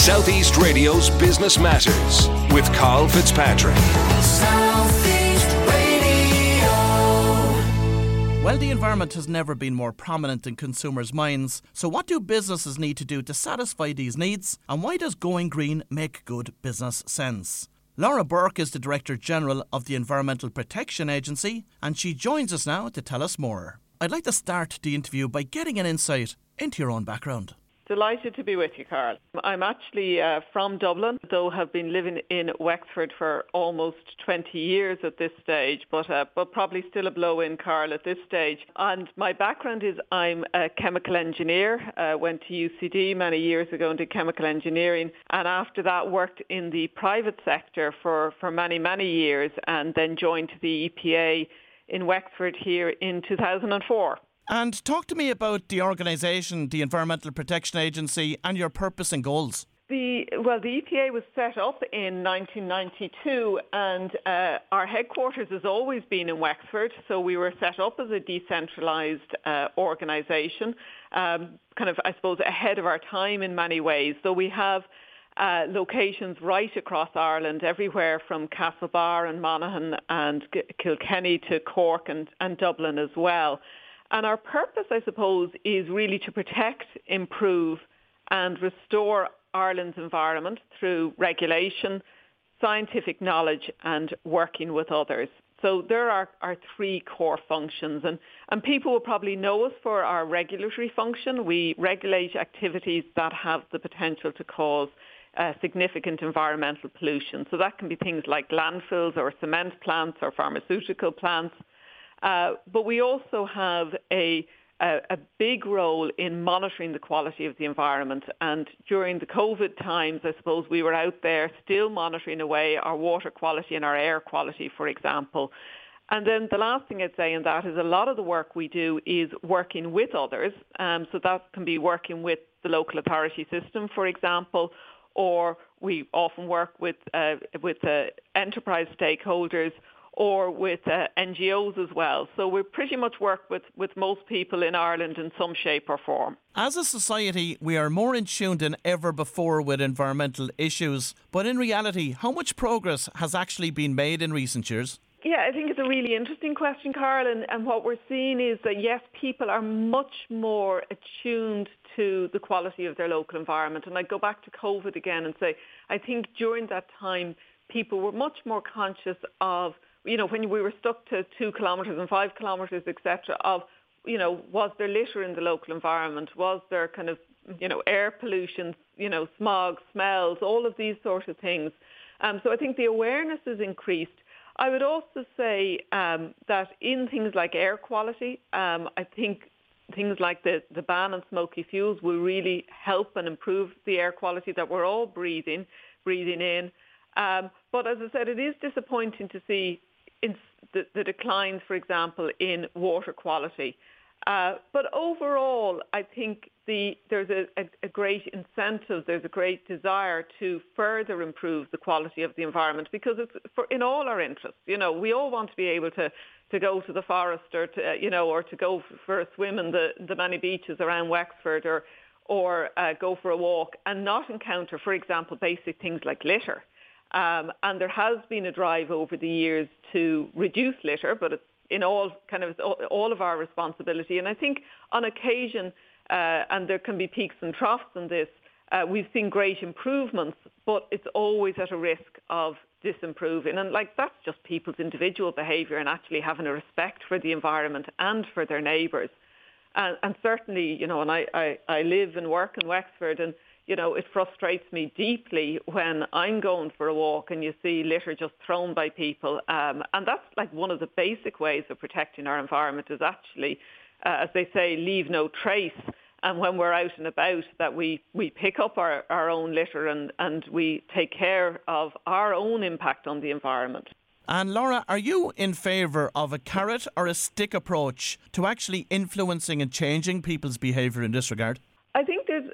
Southeast Radio's Business Matters with Carl Fitzpatrick. Well, the environment has never been more prominent in consumers' minds. So, what do businesses need to do to satisfy these needs? And why does going green make good business sense? Laura Burke is the Director General of the Environmental Protection Agency, and she joins us now to tell us more. I'd like to start the interview by getting an insight into your own background. Delighted to be with you, Carl. I'm actually uh, from Dublin, though have been living in Wexford for almost 20 years at this stage, but uh, but probably still a blow in, Carl, at this stage. And my background is I'm a chemical engineer. Uh, went to UCD many years ago and did chemical engineering, and after that worked in the private sector for for many many years, and then joined the EPA in Wexford here in 2004. And talk to me about the organisation, the Environmental Protection Agency, and your purpose and goals. The, well, the EPA was set up in 1992 and uh, our headquarters has always been in Wexford. So we were set up as a decentralised uh, organisation, um, kind of, I suppose, ahead of our time in many ways. So we have uh, locations right across Ireland, everywhere from Castlebar and Monaghan and Kilkenny to Cork and, and Dublin as well. And our purpose, I suppose, is really to protect, improve and restore Ireland's environment through regulation, scientific knowledge and working with others. So there are our three core functions and, and people will probably know us for our regulatory function. We regulate activities that have the potential to cause uh, significant environmental pollution. So that can be things like landfills or cement plants or pharmaceutical plants. Uh, but we also have a, a, a, big role in monitoring the quality of the environment. And during the COVID times, I suppose we were out there still monitoring away our water quality and our air quality, for example. And then the last thing I'd say in that is a lot of the work we do is working with others. Um, so that can be working with the local authority system, for example, or we often work with uh, with uh, enterprise stakeholders or with uh, NGOs as well. So we pretty much work with, with most people in Ireland in some shape or form. As a society, we are more in tune than ever before with environmental issues. But in reality, how much progress has actually been made in recent years? Yeah, I think it's a really interesting question, Carl. And, and what we're seeing is that, yes, people are much more attuned to the quality of their local environment. And I go back to COVID again and say, I think during that time, people were much more conscious of you know, when we were stuck to two kilometres and five kilometres, etc., of, you know, was there litter in the local environment? Was there kind of, you know, air pollution, you know, smog, smells, all of these sort of things. Um, so I think the awareness has increased. I would also say um, that in things like air quality, um, I think things like the, the ban on smoky fuels will really help and improve the air quality that we're all breathing, breathing in. Um, but as I said, it is disappointing to see in the, the declines, for example, in water quality. Uh, but overall, I think the, there's a, a, a, great incentive, there's a great desire to further improve the quality of the environment because it's for, in all our interests. You know, we all want to be able to, to go to the forest or to, you know, or to go for a swim in the, the many beaches around Wexford or, or uh, go for a walk and not encounter, for example, basic things like litter. Um, and there has been a drive over the years to reduce litter, but it's in all kind of all of our responsibility. And I think on occasion, uh, and there can be peaks and troughs in this, uh, we've seen great improvements, but it's always at a risk of disimproving. And like that's just people's individual behaviour and actually having a respect for the environment and for their neighbours. And, and certainly, you know, and I, I, I live and work in Wexford and you know, it frustrates me deeply when I'm going for a walk and you see litter just thrown by people. Um, and that's like one of the basic ways of protecting our environment is actually, uh, as they say, leave no trace. And when we're out and about, that we, we pick up our, our own litter and, and we take care of our own impact on the environment. And Laura, are you in favour of a carrot or a stick approach to actually influencing and changing people's behaviour in this regard? I think there's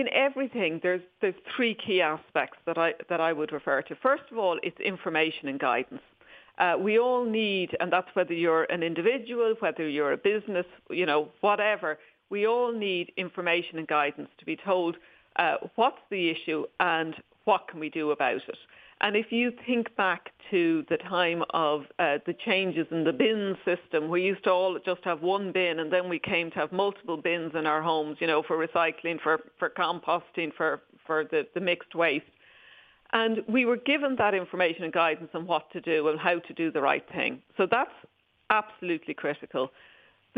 in everything, there's there's three key aspects that I that I would refer to. First of all, it's information and guidance. Uh, we all need, and that's whether you're an individual, whether you're a business, you know, whatever. We all need information and guidance to be told uh, what's the issue and what can we do about it. And if you think back to the time of uh, the changes in the bin system, we used to all just have one bin and then we came to have multiple bins in our homes, you know, for recycling, for, for composting, for, for the, the mixed waste. And we were given that information and guidance on what to do and how to do the right thing. So that's absolutely critical.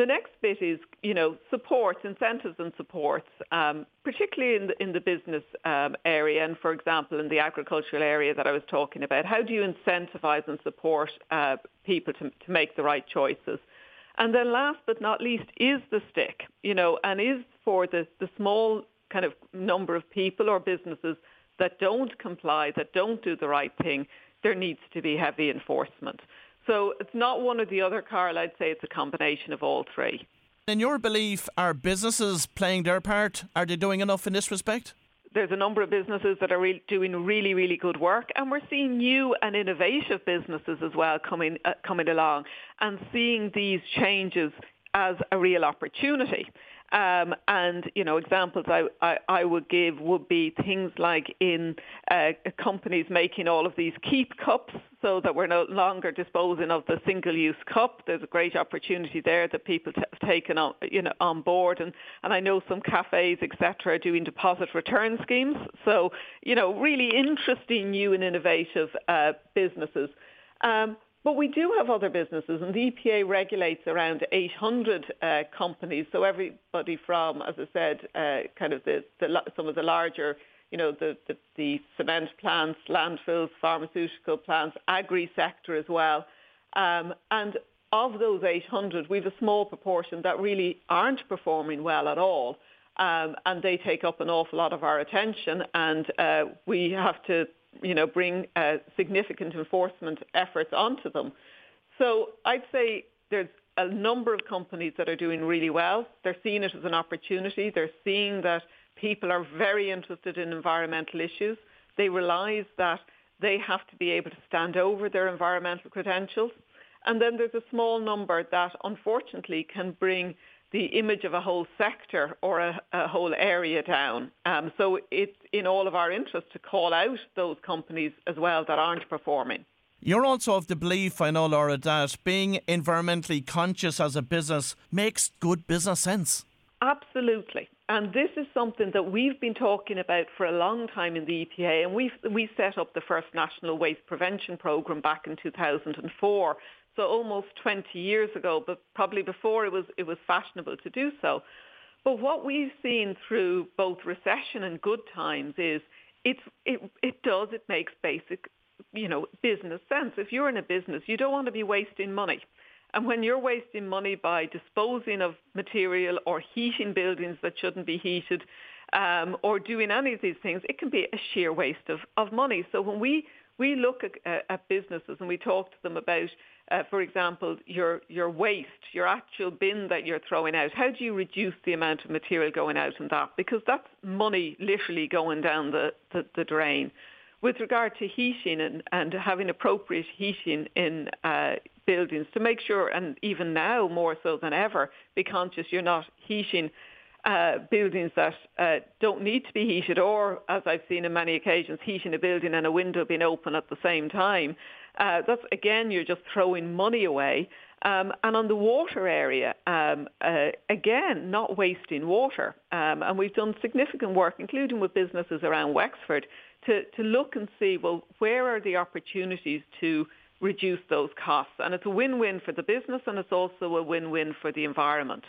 The next bit is, you know, supports, incentives and supports, um, particularly in the, in the business um, area and, for example, in the agricultural area that I was talking about. How do you incentivize and support uh, people to, to make the right choices? And then last but not least is the stick, you know, and is for the, the small kind of number of people or businesses that don't comply, that don't do the right thing, there needs to be heavy enforcement. So it's not one or the other, Carl. I'd say it's a combination of all three. In your belief, are businesses playing their part? Are they doing enough in this respect? There's a number of businesses that are re- doing really, really good work, and we're seeing new and innovative businesses as well coming uh, coming along, and seeing these changes as a real opportunity. Um, and you know, examples I, I, I, would give would be things like in uh, companies making all of these keep cups, so that we're no longer disposing of the single-use cup. There's a great opportunity there that people t- have taken on, you know, on board, and, and I know some cafes, etc., doing deposit return schemes. So you know, really interesting, new and innovative uh, businesses. Um, but we do have other businesses, and the EPA regulates around 800 uh, companies. So everybody from, as I said, uh, kind of the, the, some of the larger, you know, the, the, the, cement plants, landfills, pharmaceutical plants, agri sector as well. Um, and of those 800, we have a small proportion that really aren't performing well at all. Um, and they take up an awful lot of our attention, and uh, we have to you know, bring uh, significant enforcement efforts onto them. So I'd say there's a number of companies that are doing really well. They're seeing it as an opportunity. They're seeing that people are very interested in environmental issues. They realise that they have to be able to stand over their environmental credentials. And then there's a small number that unfortunately can bring the image of a whole sector or a, a whole area down. Um, so it's in all of our interest to call out those companies as well that aren't performing. You're also of the belief, I know, Laura, that being environmentally conscious as a business makes good business sense. Absolutely. And this is something that we've been talking about for a long time in the EPA. And we we set up the first National Waste Prevention Programme back in 2004 so almost 20 years ago, but probably before it was, it was fashionable to do so. But what we've seen through both recession and good times is it's, it, it does, it makes basic, you know, business sense. If you're in a business, you don't want to be wasting money. And when you're wasting money by disposing of material or heating buildings that shouldn't be heated um, or doing any of these things, it can be a sheer waste of, of money. So when we, we look at, at businesses and we talk to them about uh, for example, your your waste, your actual bin that you're throwing out. How do you reduce the amount of material going out in that? Because that's money literally going down the, the, the drain. With regard to heating and, and having appropriate heating in uh, buildings to make sure, and even now more so than ever, be conscious you're not heating uh, buildings that uh, don't need to be heated, or as I've seen in many occasions, heating a building and a window being open at the same time. Uh, that's again, you're just throwing money away. Um, and on the water area, um, uh, again, not wasting water. Um, and we've done significant work, including with businesses around Wexford, to, to look and see, well, where are the opportunities to reduce those costs? And it's a win-win for the business and it's also a win-win for the environment.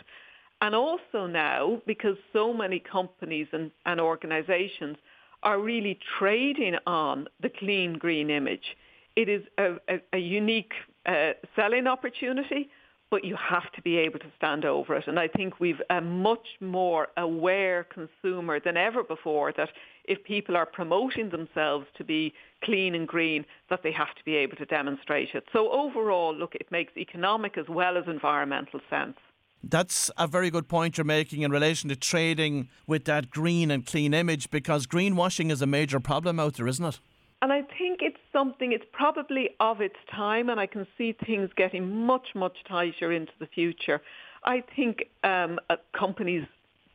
And also now, because so many companies and, and organisations are really trading on the clean green image, it is a, a, a unique uh, selling opportunity, but you have to be able to stand over it. And I think we've a much more aware consumer than ever before that if people are promoting themselves to be clean and green, that they have to be able to demonstrate it. So overall, look, it makes economic as well as environmental sense. That's a very good point you're making in relation to trading with that green and clean image because greenwashing is a major problem out there, isn't it? And I think it's something, it's probably of its time, and I can see things getting much, much tighter into the future. I think um, uh, companies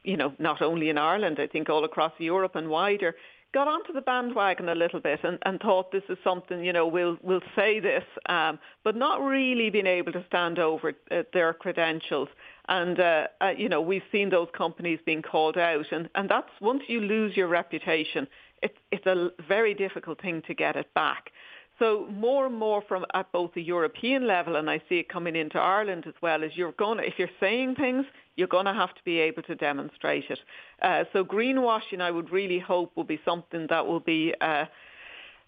you know, not only in Ireland, I think all across Europe and wider, got onto the bandwagon a little bit and, and thought this is something, you know, we'll, we'll say this, um, but not really being able to stand over uh, their credentials. And, uh, uh, you know, we've seen those companies being called out. And, and that's once you lose your reputation, it, it's a very difficult thing to get it back. So more and more from at both the European level, and I see it coming into Ireland as well, is you're going to, if you're saying things, you're going to have to be able to demonstrate it. Uh, so greenwashing, I would really hope, will be something that will be uh,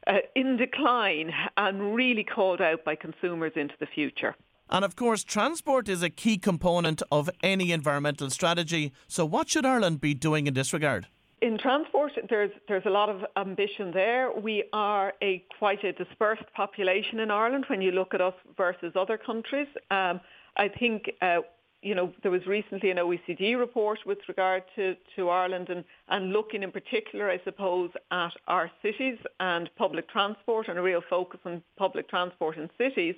uh, in decline and really called out by consumers into the future. And of course, transport is a key component of any environmental strategy. So, what should Ireland be doing in this regard? In transport, there's there's a lot of ambition there. We are a quite a dispersed population in Ireland when you look at us versus other countries. Um, I think. Uh, you know, there was recently an OECD report with regard to, to Ireland and, and looking in particular, I suppose, at our cities and public transport and a real focus on public transport in cities.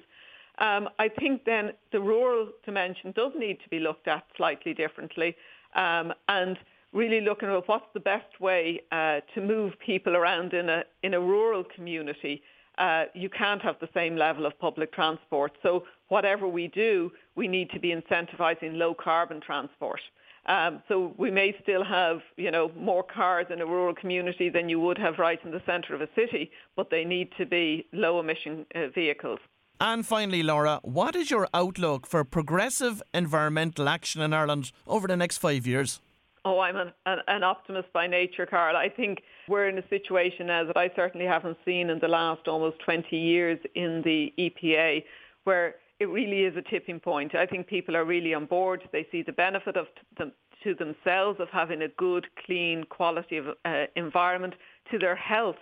Um, I think then the rural dimension does need to be looked at slightly differently. Um, and really looking at what's the best way uh, to move people around in a in a rural community. Uh, you can't have the same level of public transport. So whatever we do, we need to be incentivising low carbon transport. Um, so we may still have, you know, more cars in a rural community than you would have right in the centre of a city, but they need to be low emission uh, vehicles. And finally, Laura, what is your outlook for progressive environmental action in Ireland over the next five years? Oh, I'm an, an, an, optimist by nature, Carl. I think we're in a situation now that I certainly haven't seen in the last almost 20 years in the EPA where it really is a tipping point. I think people are really on board. They see the benefit of to themselves of having a good, clean, quality of uh, environment, to their health.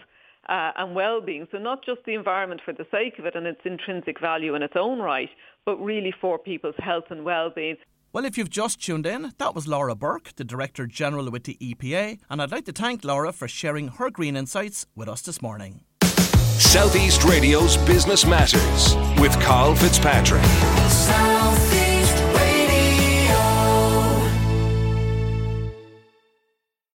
Uh, and well-being. So not just the environment for the sake of it and its intrinsic value in its own right, but really for people's health and well-being. Well, if you've just tuned in, that was Laura Burke, the Director General with the EPA, and I'd like to thank Laura for sharing her green insights with us this morning. Southeast Radio's Business Matters with Carl Fitzpatrick.